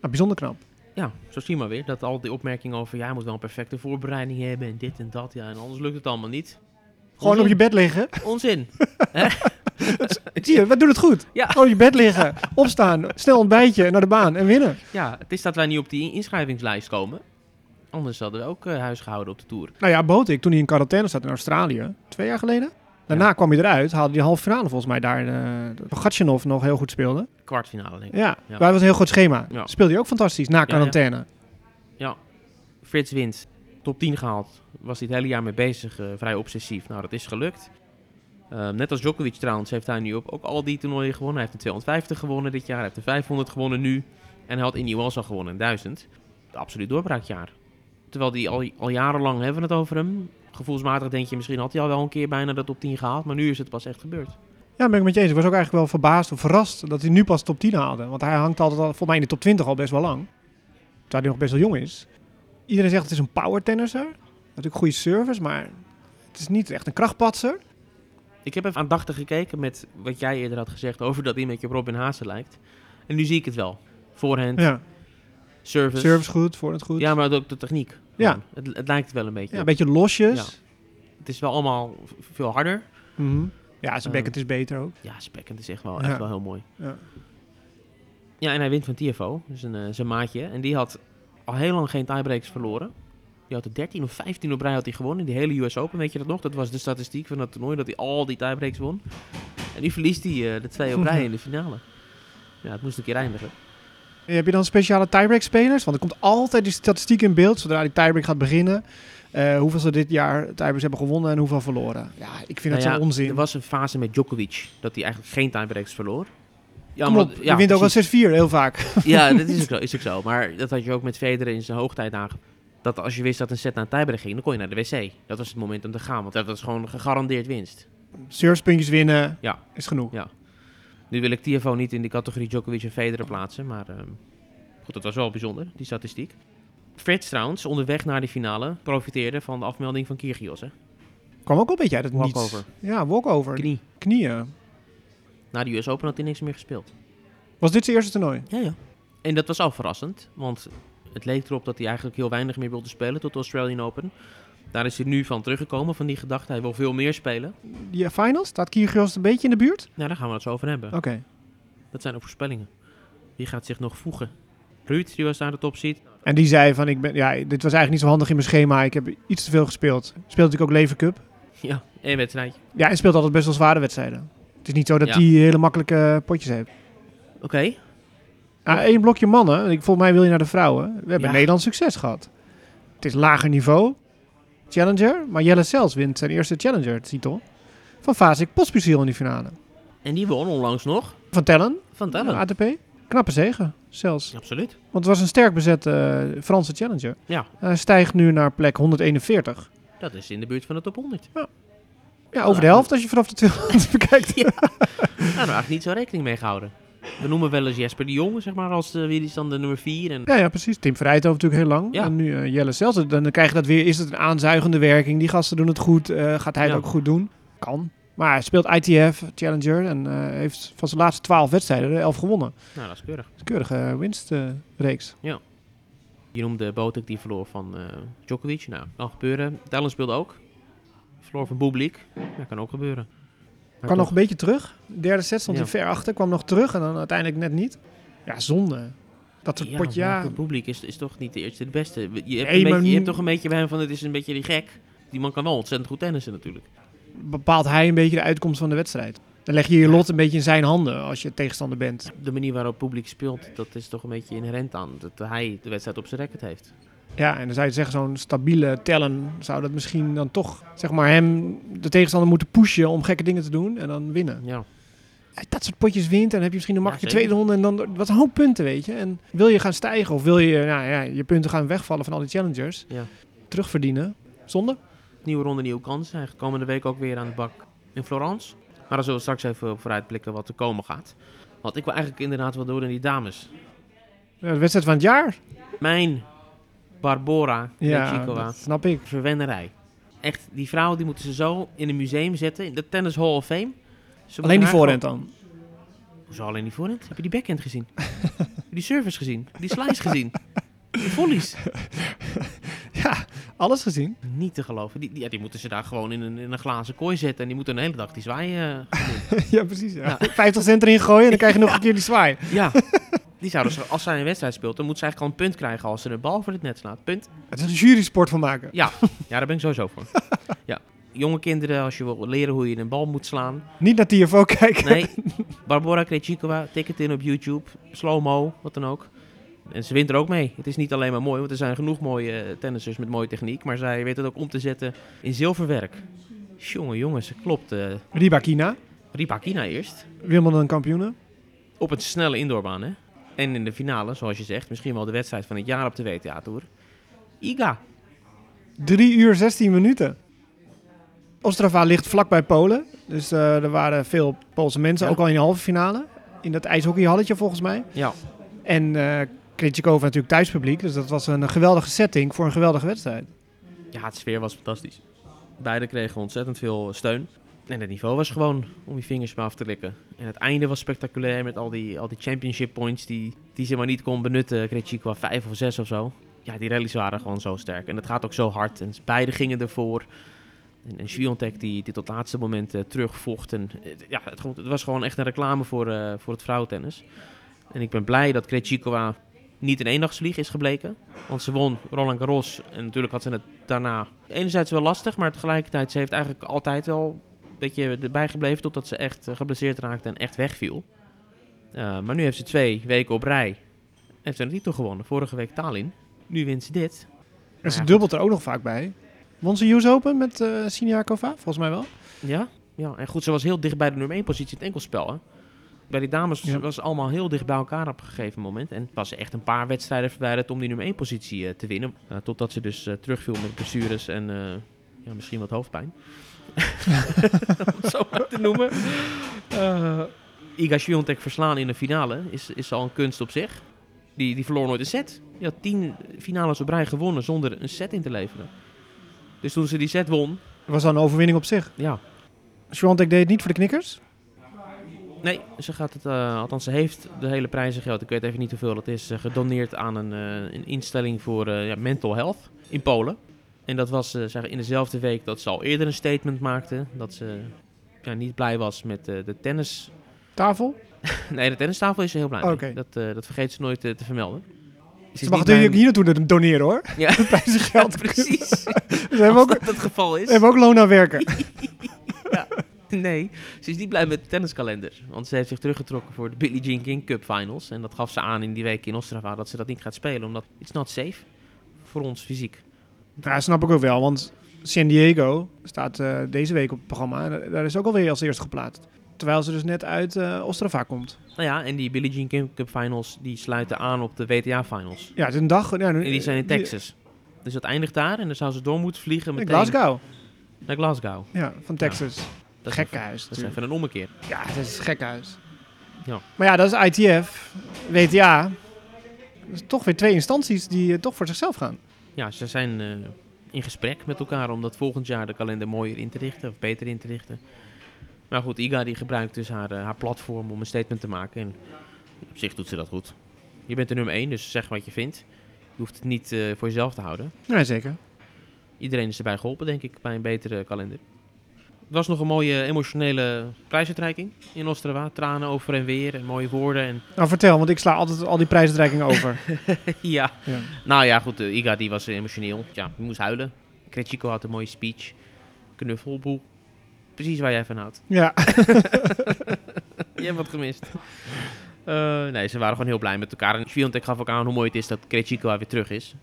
Nou, bijzonder knap. Ja, zo zie je maar weer. Dat al die opmerkingen over, ja, je moet wel een perfecte voorbereiding hebben en dit en dat. Ja, en anders lukt het allemaal niet. Gewoon op je bed liggen. Onzin. Zie je, we doen het goed. Ja. Gewoon op je bed liggen, opstaan, snel ontbijtje, naar de baan en winnen. Ja, het is dat wij niet op die inschrijvingslijst komen. Anders hadden we ook eh, huis gehouden op de Tour. Nou ja, Botik, toen hij in quarantaine zat in Australië, twee jaar geleden. Daarna kwam hij eruit, haalde hij de halve finale volgens mij daar. Uh, nog heel goed speelde. Kwartfinale, denk ik. Ja, maar hij was een heel goed schema. Ja. Speelde hij ook fantastisch na quarantaine. Ja, Frits wint. Top 10 gehaald. Was hij het hele jaar mee bezig. eh, vrij obsessief. Nou, dat is gelukt. Eh, net als Djokovic trouwens heeft hij nu op ook al die toernooien gewonnen. Hij heeft de 250 gewonnen dit jaar. Hij heeft de 500 gewonnen nu. En hij had in Wells al gewonnen in 1000. Het absoluut doorbraakjaar. Terwijl die al, al jarenlang hebben we het over hem. Gevoelsmatig denk je misschien had hij al wel een keer bijna de top 10 gehaald. Maar nu is het pas echt gebeurd. Ja, ben ik met je eens. Ik was ook eigenlijk wel verbaasd of verrast dat hij nu pas top 10 haalde. Want hij hangt altijd al, volgens mij in de top 20 al best wel lang. Terwijl hij nog best wel jong is. Iedereen zegt het is een power tennisser. Natuurlijk goede service, maar het is niet echt een krachtpatser. Ik heb even aandachtig gekeken met wat jij eerder had gezegd over dat je op Robin Haase lijkt. En nu zie ik het wel. Voorhand, Ja, service. service goed, voorhand goed. Ja, maar ook de techniek. Ja. Het, het lijkt wel een beetje. Ja, een beetje losjes. Ja. Het is wel allemaal veel harder. Mhm. Ja, zijn Eh. backhand is beter ook. Ja, spekkend is echt wel, Ja. echt wel heel mooi. Ja. Ja, en hij wint van TFO, dus een, eh, zijn maatje. En die had al heel lang geen tiebreaks verloren. Die had de 13 of 15 op rij had hij gewonnen. Die hele US Open, weet je dat nog? Dat was de statistiek van dat toernooi, dat hij al die tiebreaks won. En nu verliest hij eh, de twee op rij in de finale. Ja, het moest een keer eindigen. En Heb je dan speciale tiebreak spelers? Want er komt altijd die statistiek in beeld zodra die tiebreak gaat beginnen. Eh, hoeveel ze dit jaar tiebreaks hebben gewonnen en hoeveel verloren. Ja, ik vind Nou dat ja, zo'n onzin. Er was een fase met Djokovic, dat hij eigenlijk geen tiebreaks verloor. Ja, Kom maar op, dat- je ja, wint ook al 6-4 heel vaak. Ja, dat is ook, zo, is ook zo. Maar dat had je ook met Federer in zijn hoogtijd aange... Dat als je wist dat een set naar een tiebreak ging, dan kon je naar de wc. Dat was het moment om te gaan, want dat was gewoon gegarandeerd winst. Servicepuntjes winnen Ja. is genoeg. Ja. Nu wil ik TFO niet in de categorie Djokovic en Federer plaatsen, maar ehm, goed, dat was wel bijzonder, die statistiek. Frits trouwens, onderweg naar de finale, profiteerde van de afmelding van Kyrgios. Hè? Kwam ook wel een beetje uit het niets. Walkover. Ja, walkover. Knie. Knieën. Na de US Open had hij niks meer gespeeld. Was dit zijn eerste toernooi? Ja, ja. En dat was al verrassend, want het leek erop dat hij eigenlijk heel weinig meer wilde spelen tot de Australian Open. Daar is hij nu van teruggekomen, van die gedachte. Hij wil veel meer spelen. Die finals? Staat Kyrgios een beetje in de buurt? Nou, daar gaan we het zo over hebben. Oké. Dat zijn ook voorspellingen. Wie gaat zich nog voegen? Ruud, die was daar de top ziet. En die zei van, ik ben, ja, dit was eigenlijk niet zo handig in mijn schema. Ik heb iets te veel gespeeld. Speelt natuurlijk ook Lever Cup. Ja, één wedstrijdje. Ja, en speelt altijd best wel zware wedstrijden. Het is niet zo dat Ja. hij hele makkelijke potjes heeft. Oké. Ah, één blokje mannen. Ik, volgens mij wil je naar de vrouwen. We hebben Ja. Nederland succes gehad. Het is lager niveau. Challenger. Maar Jelle Sels wint zijn eerste Challenger titel. Van Vasek Pospisil in die finale. En die won onlangs nog Van Tellen. van Tellen. ATP. Knappe zegen. Zelfs. Absoluut. Want het was een sterk bezette eh, Franse Challenger. Ja, Hij stijgt nu naar plek 141. dat is in de buurt van de top 100. Ja, over de helft als je vanaf de 200 bekijkt. Ja. Daar hebben we eigenlijk niet zo rekening mee gehouden. We noemen wel eens Jesper de Jong, zeg maar, als de, wie is dan de nummer 4. En Ja, ja, precies. Tim Vrijthoven natuurlijk heel lang. Ja. En nu eh, Jelle Sels. Dan, dan krijg je dat weer. Is het een aanzuigende werking? Die gasten doen het goed. Eh, gaat hij Ja. het ook goed doen? Kan. Maar hij speelt ITF, Challenger. En eh, heeft van zijn laatste 12 wedstrijden er 11 gewonnen. nou, dat is keurig. Keurige winstreeks. Je noemde Botek, die verloor van Djokovic. Nou, kan gebeuren. Tellen speelde ook. Verloor van Bublik. Ja, kan ook gebeuren. Maar Kan nog een beetje terug. De derde set stond Ja. hij ver achter. Kwam nog terug en dan uiteindelijk net niet. Ja, zonde. Dat soort Ja, potje, ja. goed, Bublik is, is toch niet de eerste de beste. Je hebt, Nee, een beetje, maar je hebt toch een beetje bij hem van, het is een beetje die gek. Die man kan wel ontzettend goed tennissen natuurlijk. bepaalt hij een beetje de uitkomst van de wedstrijd. Dan leg je je lot een beetje in zijn handen als je tegenstander bent. De manier waarop Publiek speelt, dat is toch een beetje inherent aan dat hij de wedstrijd op zijn record heeft. Ja, en dan zou je zeggen, zo'n stabiele tellen zou dat misschien dan toch, zeg maar, hem de tegenstander moeten pushen om gekke dingen te doen en dan winnen. Ja, dat soort potjes wint, dan heb je misschien een makkelijke tweede ronde en dan wat een hoop punten, weet je. En wil je gaan stijgen of wil je nou ja, je punten gaan wegvallen van al die challengers, ja. terugverdienen, zonde? Nieuwe ronde, nieuwe kansen. Hij komende week ook weer aan de bak in Florence. Maar daar zullen we straks even op vooruitblikken wat er komen gaat. Want ik wil eigenlijk inderdaad wel door in die dames. Ja, de wedstrijd van het jaar. Mijn Barbora Ja, dat snap ik. Verwennerij. Echt, die vrouw die moeten ze zo in een museum zetten. In de Tennis Hall of Fame. Ze Alleen die voorhand dan. Hoezo alleen die voorhand? Heb je die backhand gezien? Heb je die service gezien? Heb je die slice gezien? Die volleys? Ja, alles gezien. Niet te geloven. Die, die- ja, die moeten ze daar gewoon in een, in een glazen kooi zetten. En die moeten een hele dag die zwaaien eh, ja, precies. Ja. Ja. 50 cent erin gooien en dan krijg je nog een keer die zwaai. Ja. Die zouden, ze- als zij een wedstrijd speelt, dan moet ze eigenlijk al een punt krijgen als ze de bal voor het net slaat. Punt. Het is een jury sport van maken. Ja, ja daar ben ik sowieso voor. Ja. Jonge kinderen, als je wil leren hoe je een bal moet slaan. Niet naar TFO kijken. Nee, Barbara Krejcikova, tik het in op YouTube. Slow-mo, wat dan ook. En ze wint er ook mee. Het is niet alleen maar mooi, want er zijn genoeg mooie eh, tennissers met mooie techniek. Maar zij weet het ook om te zetten in zilverwerk. Jongen, jongens, klopt. eh Ribakina, Ribakina eerst. Wimbledon kampioenen. Op een snelle indoorbaan, hè. En in de finale, zoals je zegt, misschien wel de wedstrijd van het jaar op de WTA-tour. Iga. 3 uur 16 minuten. Ostrava ligt vlakbij Polen. Dus eh, er waren veel Poolse mensen, Ja. ook al in de halve finale. In dat ijshockeyhalletje volgens mij. Ja, En eh Krejcikova natuurlijk thuispubliek. Dus dat was een geweldige setting voor een geweldige wedstrijd. ja, het sfeer was fantastisch. Beiden kregen ontzettend veel steun. En het niveau was gewoon om je vingers maar af te likken. En het einde was spectaculair met al die, al die championship points die, die ze maar niet kon benutten. Krejcikova vijf of zes of zo. Ja, die rallies waren gewoon zo sterk. En het gaat ook zo hard. En beide gingen ervoor. En, en die, die tot het laatste moment eh, terugvocht. En, eh, ja, het was gewoon echt een reclame voor, eh, voor het vrouwentennis. En ik ben blij dat Krejcikova niet een eendagsvlieg is gebleken. Want ze won Roland Garros. En natuurlijk had ze het daarna enerzijds wel lastig. Maar tegelijkertijd, ze heeft eigenlijk altijd wel een beetje erbij gebleven. Totdat ze echt eh, geblesseerd raakte en echt wegviel. Eh, maar nu heeft ze twee weken op rij. Heeft ze een titel gewonnen. Vorige week Tallinn. Nu wint ze dit. En ze Ja, dubbelt er ook nog vaak bij. Won ze US Open met eh Siniakova? Volgens mij wel. Ja, ja, en goed, ze was heel dicht bij de nummer 1 positie in het enkelspel. Hè? Bij die dames Ja. was het allemaal heel dicht bij elkaar op een gegeven moment. En was ze echt een paar wedstrijden verwijderd om die nummer 1 positie te winnen. Totdat ze dus terugviel met blessures en ja, misschien wat hoofdpijn. Om het zo maar te noemen. Eh, Iga Swiatek verslaan in de finale is, is al een kunst op zich. Die, die verloor nooit een set. Die had tien finales op rij gewonnen zonder een set in te leveren. Dus toen ze die set won, Dat was al een overwinning op zich. ja, Swiatek deed het niet voor de knikkers. Nee, ze gaat het, eh, althans ze heeft de hele prijzengeld, ik weet even niet hoeveel het is, gedoneerd aan een, eh, een instelling voor ja, mental health in Polen. En dat was zeg, in dezelfde week dat ze al eerder een statement maakte, dat ze ja, niet blij was met eh, de tennis... Tafel. Nee, de tennistafel is ze heel blij mee. Dat, eh, dat vergeet ze nooit te vermelden. Ze Ze mag natuurlijk hier naartoe doneren hoor. Ja, Prijzengeld. precies. Ze hebben ook, dat het geval is. ze hebben ook loon aan werken. Nee, ze is niet blij met de tenniskalender. Want ze heeft zich teruggetrokken voor de Billie Jean King Cup Finals. En dat gaf ze aan in die week in Ostrava dat ze dat niet gaat spelen. Omdat it's not safe voor ons fysiek. Ja, snap ik ook wel. Want San Diego staat eh, deze week op het programma. En daar- is ook alweer als eerste geplaatst. Terwijl ze dus net uit eh Ostrava komt. Nou ja, en die Billie Jean King Cup Finals die sluiten aan op de WTA Finals. Ja, het is een dag. Ja, nu- En die zijn in die- Texas. Dus dat eindigt daar en dan zou ze door moeten vliegen meteen Glasgow. naar Glasgow. Ja, van Texas. Dat is Gekke even- huis. Dat is even een ommekeer. Ja, dat is een gek huis. Ja. Maar ja, dat is ITF, WTA. Dat is toch weer twee instanties die eh, toch voor zichzelf gaan. Ja, ze zijn eh, in gesprek met elkaar om dat volgend jaar de kalender mooier in te richten of beter in te richten. Maar goed, Iga die gebruikt dus haar, eh, haar platform om een statement te maken. En op zich doet ze dat goed. Je bent de nummer 1, dus zeg wat je vindt. Je hoeft het niet eh, voor jezelf te houden. Ja, zeker. Iedereen is erbij geholpen, denk ik, bij een betere kalender. Het was nog een mooie emotionele prijsuitreiking in Ostrava. Tranen over en weer en mooie woorden. En Nou, vertel, want ik sla altijd al die prijsuitreikingen over. ja, ja. Nou ja, goed, eh, Iga die was emotioneel. Ja, die moest huilen. Krejciko had een mooie speech. Knuffelboel. Precies waar jij van houdt. ja. Je hebt wat gemist. Eh, nee, ze waren gewoon heel blij met elkaar. En Swiatek gaf ook aan hoe mooi het is dat Krejciko weer terug is.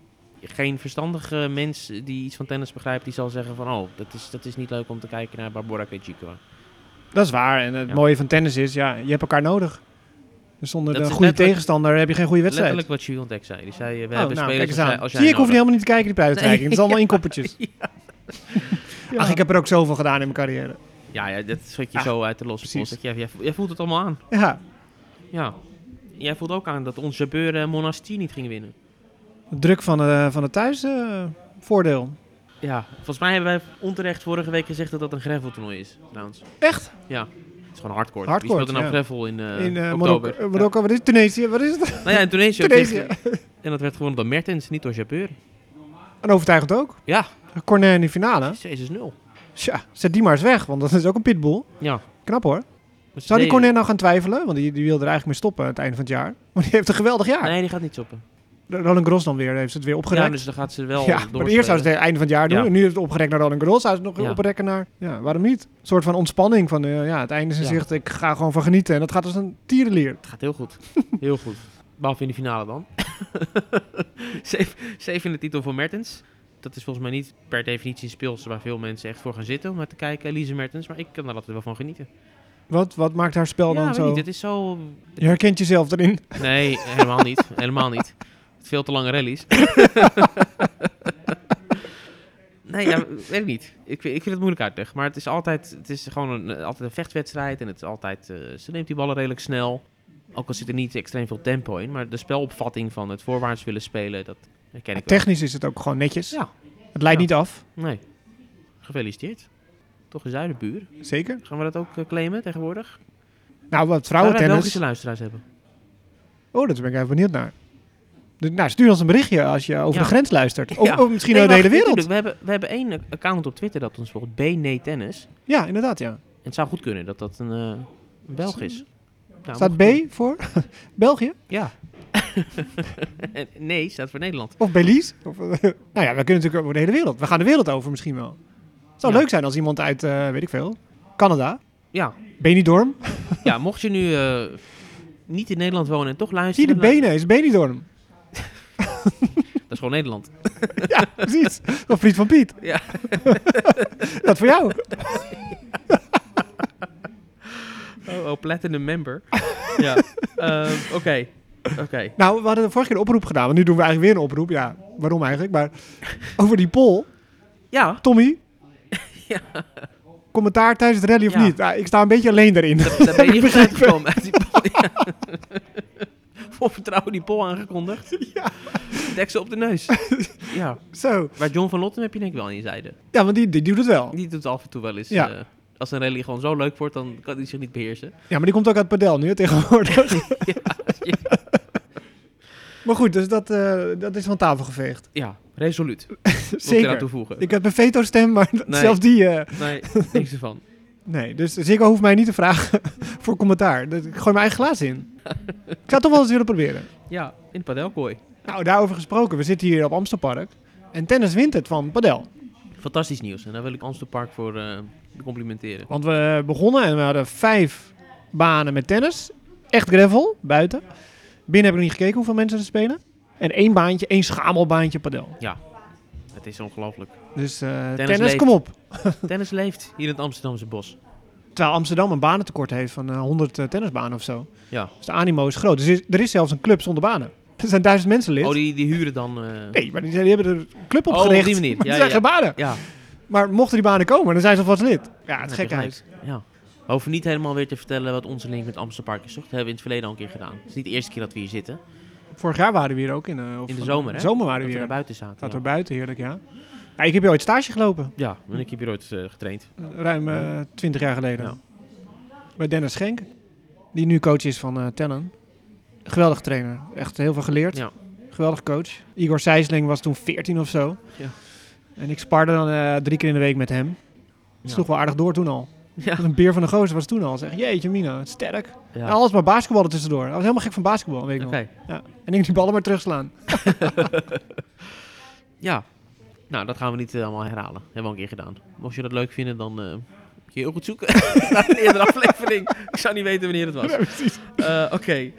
Geen verstandige mens die iets van tennis begrijpt, die zal zeggen van... Oh, dat is, dat is niet leuk om te kijken naar Barbora Krejcikova. Dat is waar. En het Ja. mooie van tennis is, ja, je hebt elkaar nodig. Dus zonder Dat een goede tegenstander heb je geen goede wedstrijd. Letterlijk wat Swiatek zei. Die zei, we Oh, hebben nou, spelers als jij- als Zie ik hoef helemaal niet te kijken, die prijsuitreiking. Het is allemaal inkoppertjes. Ja. Ach, ik heb er ook zoveel gedaan in mijn carrière. Ja, ja, dat schud je zo uit de losse pols. Dat Jij, voelt het allemaal aan. Ja, Ja. Jij voelt ook aan dat onze Jabeur uh, Monastir niet ging winnen. Druk van, de, van het thuis eh, voordeel. Ja, volgens mij hebben wij onterecht vorige week gezegd dat dat een graveltoernooi is, trouwens. Echt? Ja, het is gewoon hardcore. Hardcourt, Wie speelt er nou ja. gravel in, eh in eh, oktober? Marokko, wat is het? Tunesië? Wat is het? Nou ja, in Tunesië. En dat werd gewonnen door Mertens, niet door Jabeur. En overtuigend ook. Ja, Cornet in de finale. 6 is 0. Tja, zet die maar eens weg, want dat is ook een pitbull. Ja, Knap hoor. Maar Zou die Cornet nou gaan twijfelen? Want die, die wilde er eigenlijk mee stoppen aan het einde van het jaar. Want die heeft een geweldig jaar. Nee, die gaat niet stoppen. Roland Garros dan weer, heeft ze het weer Ja, opgerekt. dus dan gaat ze wel Ja, maar eerst zou ze het einde van het jaar doen. Ja. En nu is het opgerekt naar Roland Garros. Zou ze het nog Ja. oprekken naar... Ja, waarom niet? Een soort van ontspanning van... eh, ja, het einde is in Ja. zicht. Ik ga gewoon van genieten. En dat gaat als een tierenlier. Het gaat heel goed. Heel goed. Behalve in de finale dan. Zeven zevende titel voor Mertens. Dat is volgens mij niet per definitie een speelster waar veel mensen echt voor gaan zitten om naar te kijken, Elise Mertens. Maar ik kan daar altijd wel van genieten. Wat, wat maakt haar spel ja, dan zo? niet. Het is zo... Je herkent jezelf erin. Nee, helemaal niet. Helemaal niet. Veel te lange rallies. nee, ja, weet ik niet. Ik, vind- ik vind het moeilijk uitleggen. Maar het is altijd, het is gewoon een, altijd een vechtwedstrijd. En het is altijd, eh, ze neemt die ballen redelijk snel. Ook al zit er niet extreem veel tempo in. Maar de spelopvatting van het voorwaarts willen spelen, dat herken ik wel. Technisch is het ook gewoon netjes. Ja. Het leidt Ja. niet af. Nee. Gefeliciteerd. Toch een zuidenbuur. Zeker. Gaan we dat ook eh, claimen tegenwoordig? Nou, wat Gaan wij vrouwentennis... Belgische luisteraars hebben? Oh, daar ben ik even benieuwd naar. Nou, stuur ons een berichtje als je over Ja. de grens luistert. Of, Ja. of misschien Nee, naar de hele wereld. natuurlijk. We hebben, we hebben één account op Twitter dat ons volgt. B Nee Tennis. Ja, inderdaad, ja. En het zou goed kunnen dat dat een, een Belg is. Nou, Staat B voor België? Ja. Nee, staat voor Nederland. Of Belize? Of, nou ja, we kunnen natuurlijk over de hele wereld. We gaan de wereld over misschien wel. Het zou Ja. leuk zijn als iemand uit, eh, weet ik veel, Canada, Ja, Benidorm. ja mocht je nu eh, niet in Nederland wonen en toch Zie luisteren... de benen, is Benidorm. Dat is gewoon Nederland. ja, precies. Of Friet van Piet. Ja. Dat voor jou. Oh, oh platinum member. ja. Ehm, Oké. Oké. Nou, we hadden de vorige keer een oproep gedaan, want nu doen we eigenlijk weer een oproep. Ja, waarom eigenlijk? Maar over die poll, Ja, Tommy. Ja. Commentaar tijdens het rally of Ja. niet? Ik sta een beetje alleen daarin. daar, ben je niet uit die poll. Ja. Vol vertrouwen die poll aangekondigd. Ja. Deksel op de neus. Ja. Zo. Maar John van Lotten heb je denk ik wel aan je zijde. Ja, want die, die doet het wel. Die doet af en toe wel eens... Ja. eh, als een rally gewoon zo leuk wordt, dan kan hij zich niet beheersen. Ja, maar die komt ook uit padel nu hè, tegenwoordig. ja, Maar goed, dus dat, eh, dat is van tafel geveegd. ja, resoluut. Moet ik Zeker. toevoegen. Ik heb een veto-stem, maar Nee. zelfs die... eh, Nee, niks ervan. nee, dus Ziggo hoeft mij niet te vragen voor commentaar. Dat- Ik gooi mijn eigen glaas in. Ik zou het toch wel eens willen proberen. Ja, in het padelkooi. Nou, daarover gesproken. We zitten hier op Amstelpark. En tennis wint het van padel. Fantastisch nieuws. En daar wil ik Amstel Park voor eh, complimenteren. Want we begonnen en we hadden vijf banen met tennis. Echt gravel, buiten. Binnen heb ik niet gekeken hoeveel mensen er spelen. En één baantje, één schamelbaantje padel. Het is ongelooflijk. Dus eh, tennis, kom op. Tennis leeft hier in het Amsterdamse bos. Terwijl Amsterdam een banentekort heeft van eh, 100 eh, tennisbanen of zo. Ja. Dus de animo is groot. Dus er is, er is zelfs een club zonder banen. Er zijn duizend mensen lid. Oh, die, die huren dan... eh, Nee, maar die, die hebben er een club Oh, op opgericht. die manier. Ja, er zijn ja. geen banen. Ja, Maar mochten die banen komen, dan zijn ze alvast lid. Ja, het gekheid. Ja. We hoeven niet helemaal weer te vertellen wat onze link met Amstel Park is. Toch? Dat hebben we in het verleden al een keer gedaan. Het is niet de eerste keer dat we hier zitten. Vorig jaar waren we hier ook in. eh, of In de zomer, hè? zomer waren Dat we we hier. naar buiten zaten. Zaten Ja. we buiten, heerlijk, ja. Ja. Ik heb hier ooit stage gelopen. ja, en ik heb hier ooit eh, getraind. Ruim eh 20 jaar geleden. Ja. Bij Dennis Schenk. Die nu coach is van eh Tellen. Geweldig trainer. Echt heel veel geleerd. Ja. Geweldig coach. Igor Sijsling was toen 14 of zo. Ja. En ik sparde dan drie keer in de week met hem. Ja. Sloeg wel aardig door toen al. Ja. Een beer van de gozer was toen al. Zeg, jeetje mina, het sterk. Ja. En alles maar basketballen tussendoor. Hij was helemaal gek van basketbal, weet ik nog. Ja. En ik die ballen maar terugslaan. Ja. Nou, dat gaan we niet eh, allemaal herhalen. Hebben we al een keer gedaan. Mocht je dat leuk vinden, dan eh, moet je heel goed zoeken naar een eerdere aflevering. Ik zou niet weten wanneer het was. Precies. Eh, Oké.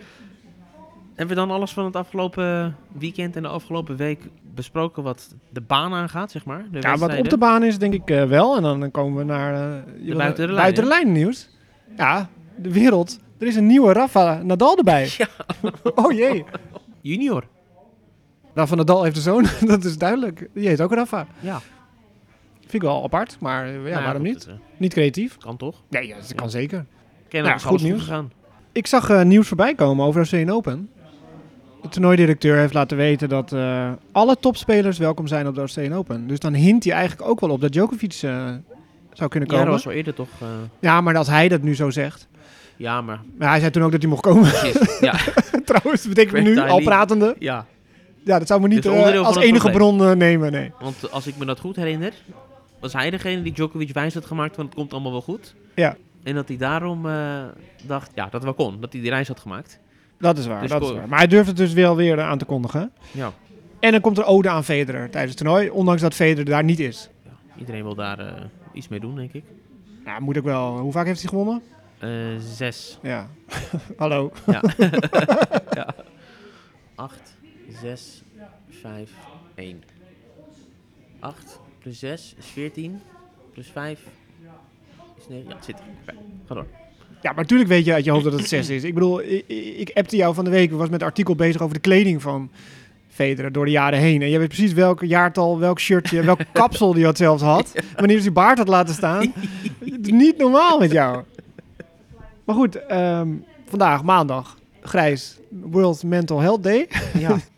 Hebben we dan alles van het afgelopen weekend en de afgelopen week besproken wat de baan aangaat, zeg maar? De Ja, wat op de baan is, denk ik wel. En dan komen we naar buiten de buiten de lijn nieuws. Ja, de wereld. Er is een nieuwe Rafa Nadal erbij. Ja. Oh jee. Junior. Rafa Nadal heeft een zoon, dat is duidelijk. Die heet ook Rafa. Ja. Vind ik wel apart, maar ja, Nou waarom niet? het, eh, Niet creatief. kan toch? Nee, ja, dat Ja. kan zeker. Ken Ja, ja, goed nieuws. gegaan. Ik zag eh, nieuws voorbij komen over de Australian Open. De toernooidirecteur heeft laten weten dat eh, alle topspelers welkom zijn op de Australian Open. Dus dan hint hij eigenlijk ook wel op dat Djokovic zou kunnen Ja, komen. dat was al eerder toch? Ja, maar als hij dat nu zo zegt. ja, maar Maar hij zei toen ook dat hij mocht komen. precies. ja. Trouwens, betekent Greg nu, al pratende. ja, Ja, dat zou me niet Dus eh, als enige probleem. bron eh, nemen, nee. want als ik me dat goed herinner, was hij degene die Djokovic wijs had gemaakt van het komt allemaal wel goed. Ja. En dat hij daarom eh, dacht, ja, dat wel kon. Dat hij die reis had gemaakt. Dat is waar, Dus dat is waar. Maar hij durft het dus wel weer aan te kondigen. Ja. En dan komt er ode aan Federer tijdens het toernooi, ondanks dat Federer daar niet is. ja. Iedereen wil daar iets mee doen, denk ik. Nou, moet ook wel. Hoe vaak heeft hij gewonnen? Zes. Ja. Hallo. Ja. ja. Acht, zes, vijf, één. Acht plus zes is veertien. Plus vijf is negen. Ja, het zit er. Ga door. Ja, maar natuurlijk weet je uit je hoofd dat het 6 is. Ik bedoel, ik, ik appte jou van de week. Ik was met een artikel bezig over de kleding van Federer door de jaren heen. En jij weet precies welk jaartal, welk shirtje, welk kapsel die had zelfs had. Wanneer hij zijn baard had laten staan. Niet normaal met jou. Maar goed, ehm, vandaag, maandag, grijs, World Mental Health Day. Ja.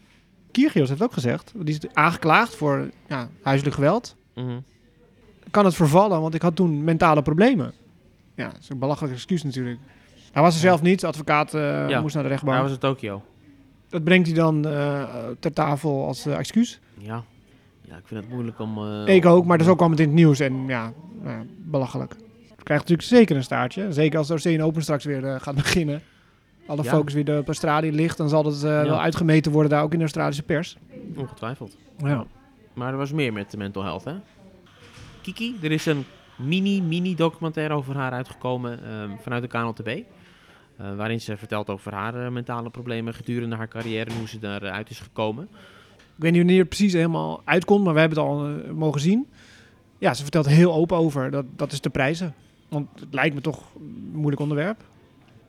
Kyrgios heeft ook gezegd, die is aangeklaagd voor ja, huiselijk geweld. Mhm. Kan het vervallen, want ik had toen mentale problemen. Ja, dat is een belachelijk excuus natuurlijk. Hij was er zelf niet, de advocaat eh, Ja. moest naar de rechtbank. was het Tokio? Dat brengt hij dan eh, ter tafel als eh, excuus. Ja. Ja, ik vind het moeilijk om... ik ook, maar dus ook kwam het in het nieuws en ja, belachelijk. Krijgt natuurlijk zeker een staartje. Zeker als de Oceaan Open straks weer gaat beginnen. Alle Ja. focus weer op Australië ligt, dan zal het eh, Ja. wel uitgemeten worden daar ook in de Australische pers. Ongetwijfeld. Ja. Maar er was meer met de mental health, hè? Kiki, er is een mini, mini documentaire over haar uitgekomen ehm, vanuit de KNLTB. eh, waarin ze vertelt over haar eh, mentale problemen gedurende haar carrière en hoe ze daaruit is gekomen. Ik weet niet wanneer het precies helemaal uitkomt, maar we hebben het al mogen zien. Ja, ze vertelt er heel open over. Dat, dat is de prijzen. Want het lijkt me toch een moeilijk onderwerp.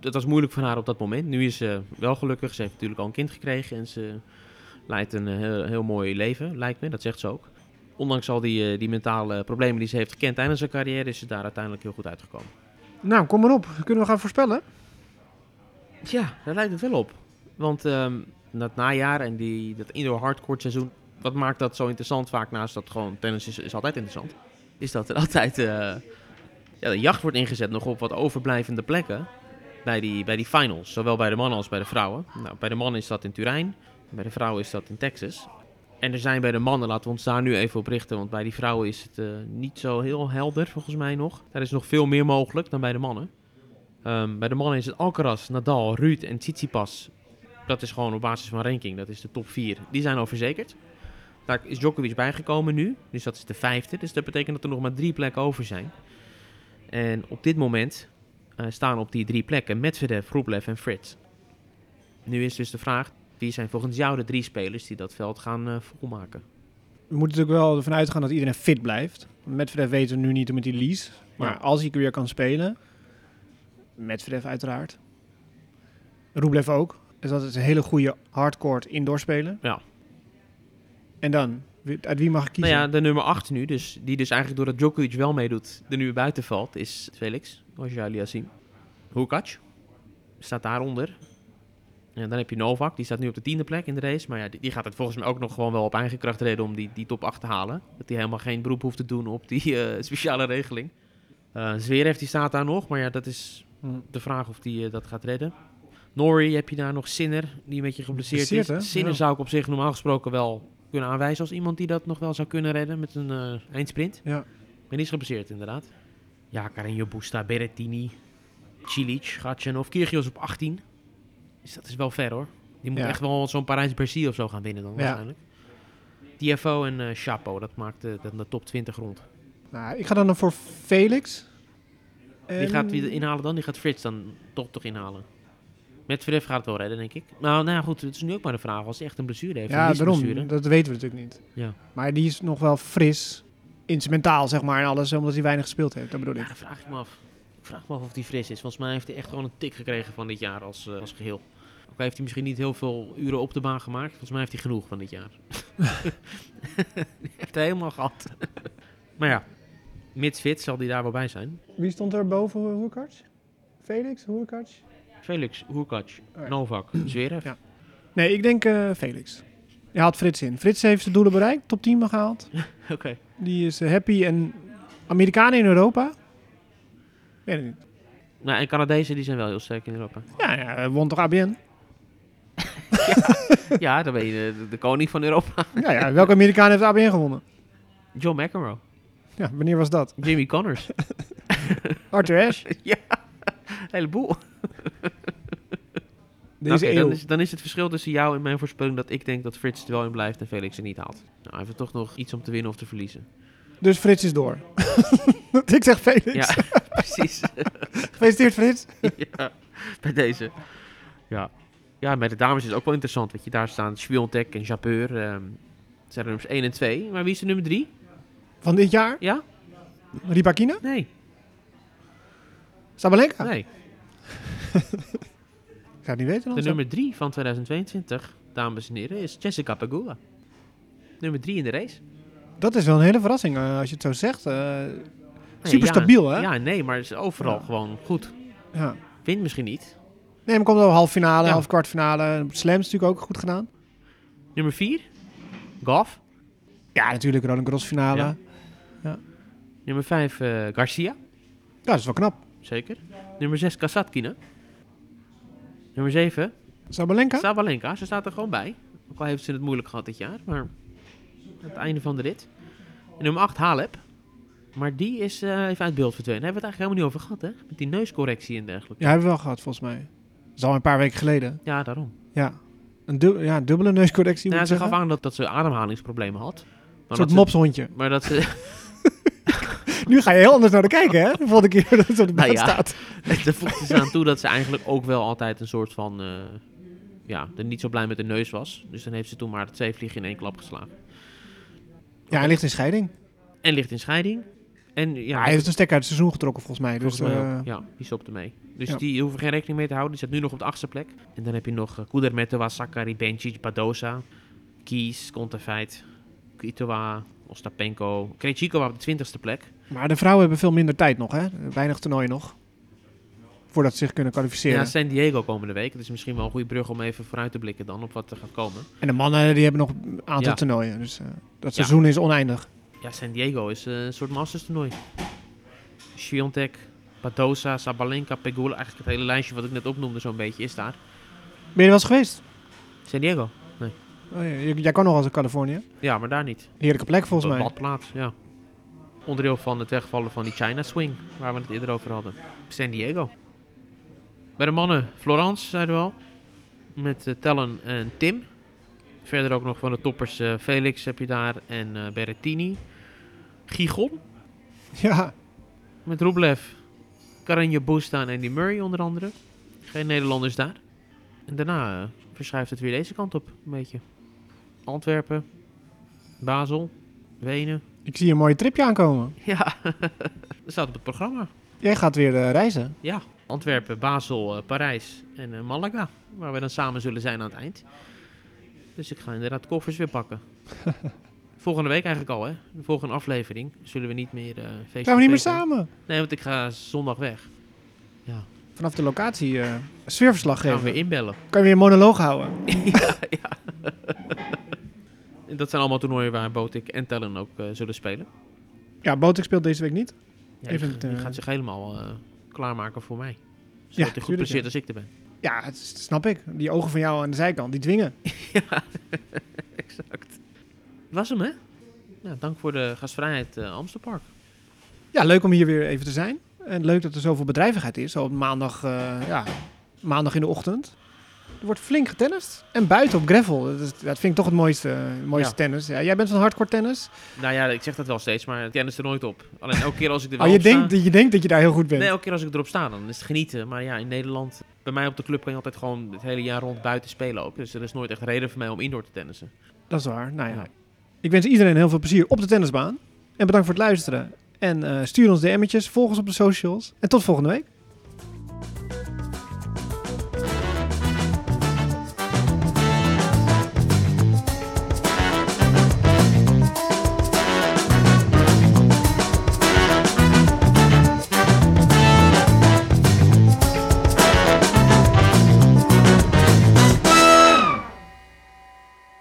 Het was moeilijk voor haar op dat moment. Nu is ze wel gelukkig. Ze heeft natuurlijk al een kind gekregen en ze leidt een eh, heel, heel mooi leven, lijkt me. Dat zegt ze ook. Ondanks al die, eh, die mentale problemen die ze heeft gekend tijdens haar carrière, is ze daar uiteindelijk heel goed uitgekomen. Nou, kom maar op. Kunnen we gaan voorspellen? Ja, daar lijkt het wel op. Want ehm, dat najaar en die, dat indoor hardcourt seizoen, wat maakt dat zo interessant vaak naast dat gewoon tennis is, is altijd interessant. Is dat er altijd eh, ja, de jacht wordt ingezet nog op wat overblijvende plekken bij die, bij die finals. Zowel bij de mannen als bij de vrouwen. Nou, bij de mannen is dat in Turijn, bij de vrouwen is dat in Texas. En er zijn bij de mannen, laten we ons daar nu even op richten, want bij die vrouwen is het eh, niet zo heel helder volgens mij nog. Daar is nog veel meer mogelijk dan bij de mannen. Ehm, bij de mannen is het Alcaraz, Nadal, Ruud en Tsitsipas. Dat is gewoon op basis van ranking. Dat is de top 4. Die zijn al verzekerd. Daar is Djokovic bijgekomen nu. Dus dat is de vijfde. Dus dat betekent dat er nog maar drie plekken over zijn. En op dit moment eh, staan op die drie plekken Medvedev, Rublev en Fritz. Nu is dus de vraag, wie zijn volgens jou de drie spelers die dat veld gaan eh, volmaken? We moeten natuurlijk wel ervan uitgaan dat iedereen fit blijft. Medvedev weten we nu niet met die lease. Maar Ja. als hij weer kan spelen... Medvedev uiteraard. Rublev ook. Dus dat is een hele goede hardcourt indoor spelen. Ja. En dan? Uit wie mag ik kiezen? Nou ja, de nummer 8 nu, dus, die dus eigenlijk doordat Djokovic wel meedoet, er nu buiten valt, is Felix, zoals jullie al zien. Hukac staat daaronder. En dan heb je Novak, die staat nu op de tiende plek in de race. Maar ja, die, die gaat het volgens mij ook nog gewoon wel op eigen kracht reden om die, die top 8 te halen. Dat hij helemaal geen beroep hoeft te doen op die eh, speciale regeling. Eh Zverev, die staat daar nog, maar ja, dat is Hm. de vraag of die eh, dat gaat redden. Norrie heb je daar nog Sinner, die een beetje geblesseerd is. Hè? Sinner Ja. zou ik op zich normaal gesproken wel kunnen aanwijzen als iemand die dat nog wel zou kunnen redden met een eh eindsprint. Ja. Maar die is geblesseerd inderdaad. Ja, Carreño Busta, Berrettini, Cilic, Gatchanov, Kyrgios op 18. Dus dat is wel ver hoor. Die moet Ja. echt wel zo'n Parijs-Bercy of zo gaan winnen dan Ja. waarschijnlijk. TFO en eh Chapo, dat maakt de, de, de top 20 rond. Nou, ik ga dan voor Felix. Wie En- gaat wie inhalen dan? Die gaat Frits dan toch toch inhalen. Met Medvedev gaat het wel redden, denk ik. Nou, nou ja, goed, het is nu ook maar de vraag. Als hij echt een blessure heeft, Ja, daarom. blessure. Dat weten we natuurlijk niet. Ja. Maar die is nog wel fris. Instrumentaal, zeg maar, en alles, omdat hij weinig gespeeld heeft. Dat bedoel Ja, ik. dat vraag ik me af. Ik vraag me af of hij fris is. Volgens mij heeft hij echt gewoon een tik gekregen van dit jaar als, eh, als geheel. Ook heeft hij misschien niet heel veel uren op de baan gemaakt. Volgens mij heeft hij genoeg van dit jaar. hij heeft hij helemaal gehad. maar ja, mits fit zal hij daar wel bij zijn. Wie stond er boven Hoerkac? Felix, Hoerkac? Felix, ja. Novak, Zverev. Ja. Nee, ik denk eh, Felix. Je haalt Frits in. Frits heeft zijn doelen bereikt, top 10 gehaald. Oké. Die is eh, happy en Amerikanen in Europa? Weet het niet. Nou, en Canadezen die zijn wel heel sterk in Europa. Ja, ja hij won toch ABN? ja, dan ben je de, de koning van Europa. ja, ja, welke Amerikaan heeft ABN gewonnen? John McEnroe. Ja, wanneer was dat? Jimmy Connors. Arthur Ashe. ja, een heleboel. Deze dan, is, dan is het verschil tussen jou en mijn voorspelling dat ik denk dat Frits er wel in blijft en Felix er niet haalt. Nou, hij heeft toch nog iets om te winnen of te verliezen. Dus Frits is door. ik zeg Felix. Ja, precies. Gefeliciteerd Frits. ja, bij deze. Ja. ja, bij de dames is het ook wel interessant. Weet je, daar staan Sviontek en Japeur. ehm zijn er nummers 1 en 2. Maar wie is de nummer 3? Van dit jaar. Ja? Ribakina. Nee. Sabalenka. Nee. Ik ga het niet weten. De nummer 3 van 2022, dames en heren, is Jessica Pegula. Nummer 3 in de race. Dat is wel een hele verrassing eh, als je het zo zegt. Eh, Nee, super ja. stabiel hè? Ja, nee, maar is overal Ja. gewoon goed. Ja. Wint misschien niet. Nee, maar komt wel half finale, Ja. half kwartfinale. Slams natuurlijk ook goed gedaan. Nummer 4, Goff. Ja, natuurlijk Roland Garros finale. Ja. Nummer 5, eh, Garcia. Ja, dat is wel knap. Zeker. Nummer 6, Kasatkina. Nummer 7, Sabalenka? Sabalenka. Ze staat er gewoon bij. Ook al heeft ze het moeilijk gehad dit jaar. Maar aan het einde van de rit. En nummer 8, Halep. Maar die is eh, even uit beeld verdwenen. Daar hebben we het eigenlijk helemaal niet over gehad, hè? Met die neuscorrectie en dergelijke. Ja, hebben we wel gehad volgens mij. Dat is al een paar weken geleden. Ja, daarom. Ja. Een ja, dubbele neuscorrectie Ja, ze gaf aan dat, dat ze ademhalingsproblemen had. Maar Een dat soort mopshondje. Maar dat ze... Nu ga je heel anders naar de kijken, hè? De volgende keer dat het op de Nou ja. staat. Daar voegde ze aan toe dat ze eigenlijk ook wel altijd een soort van... eh, ja, er niet zo blij met de neus was. Dus dan heeft ze toen maar twee vliegen in één klap geslagen. Ja, hij ligt in scheiding. En ligt in scheiding. En ja, hij heeft een stekker uit het seizoen getrokken volgens mij. Dus, volgens mij eh. Ja, die stopte mee. Dus ja. die hoeven geen rekening mee te houden. Die staat nu nog op de achtste plek. En dan heb je nog uh, Kudermetova, Sakari, Bencic, Badosa, Kies, Kontaveit, Kvitova, Ostapenko, Krejcikova op de twintigste plek. Maar de vrouwen hebben veel minder tijd nog, hè? Weinig toernooi nog. Voordat ze zich kunnen kwalificeren. Ja, San Diego komende week. Dat is misschien wel een goede brug om even vooruit te blikken dan op wat er gaat komen. En de mannen die hebben nog een aantal Ja. toernooien. Dus eh, dat seizoen is oneindig. Ja, San Diego is eh, een soort masters toernooi. Sviontek, Badosa, Sabalenka, Pegula. Eigenlijk het hele lijstje wat ik net opnoemde zo'n beetje is daar. Ben je er wel eens geweest? San Diego. Oh, ja, j- jij kan nog wel eens in Californië. Ja, maar daar niet. Heerlijke plek volgens Een mij. badplaats, ja. Onderdeel van het wegvallen van die China Swing, waar we het eerder over hadden. San Diego. Bij de mannen, Florence, zeiden we al. Met eh, Tellen en Tim. Verder ook nog van de toppers eh, Felix heb je daar en eh Berrettini. Gigon Ja, met Rublev. Karinje Busta en Andy Murray onder andere. Geen Nederlanders daar. En daarna verschuift het weer deze kant op, een beetje. Antwerpen, Basel, Wenen. Ik zie een mooie tripje aankomen. Ja, dat staat op het programma. Jij gaat weer eh, reizen. Ja, Antwerpen, Basel, eh, Parijs en eh, Malaga. Waar we dan samen zullen zijn aan het eind. Dus ik ga inderdaad koffers weer pakken. Volgende week eigenlijk al, hè? De volgende aflevering zullen we niet meer eh feestje Gaan we niet meer feesten. samen? Nee, want ik ga zondag weg. Ja, Vanaf de locatie sfeerverslag gaan we geven. weer inbellen. Kan je weer een monoloog houden? ja, ja. Dat zijn allemaal toernooien waar Botik en Tellen ook eh, zullen spelen. Ja, Botek speelt deze week niet. Ja, Even die, eh, gaat zich helemaal eh, klaarmaken voor mij. Zodat Ja, hij goed presteert ja. als ik er ben. Ja, het dat snap ik. Die ogen van jou aan de zijkant, die dwingen. ja, exact. Was hem, hè? Ja, dank voor de gastvrijheid uh. Ja, leuk om hier weer even te zijn. En leuk dat er zoveel bedrijvigheid is. Zo op maandag, ja, maandag in de ochtend. Er wordt flink getennist. En buiten op gravel. Dat, is, dat vind ik toch het mooiste, het mooiste Ja. tennis. Ja, jij bent van hardcore tennis. Nou ja, ik zeg dat wel steeds, maar tennis er nooit op. Alleen elke keer als ik er wel Oh, je op sta- denkt, dat- je denkt dat je daar heel goed bent. Nee, elke keer als ik erop sta, dan is het genieten. Maar ja, in Nederland, bij mij op de club kan je altijd gewoon het hele jaar rond buiten spelen ook. Dus er is nooit echt reden voor mij om indoor te tennissen. Dat is waar. Nou ja. Ja. Ik wens iedereen heel veel plezier op de tennisbaan. En bedankt voor het luisteren. En eh, stuur ons DM'tjes, volg ons op de socials. En tot volgende week.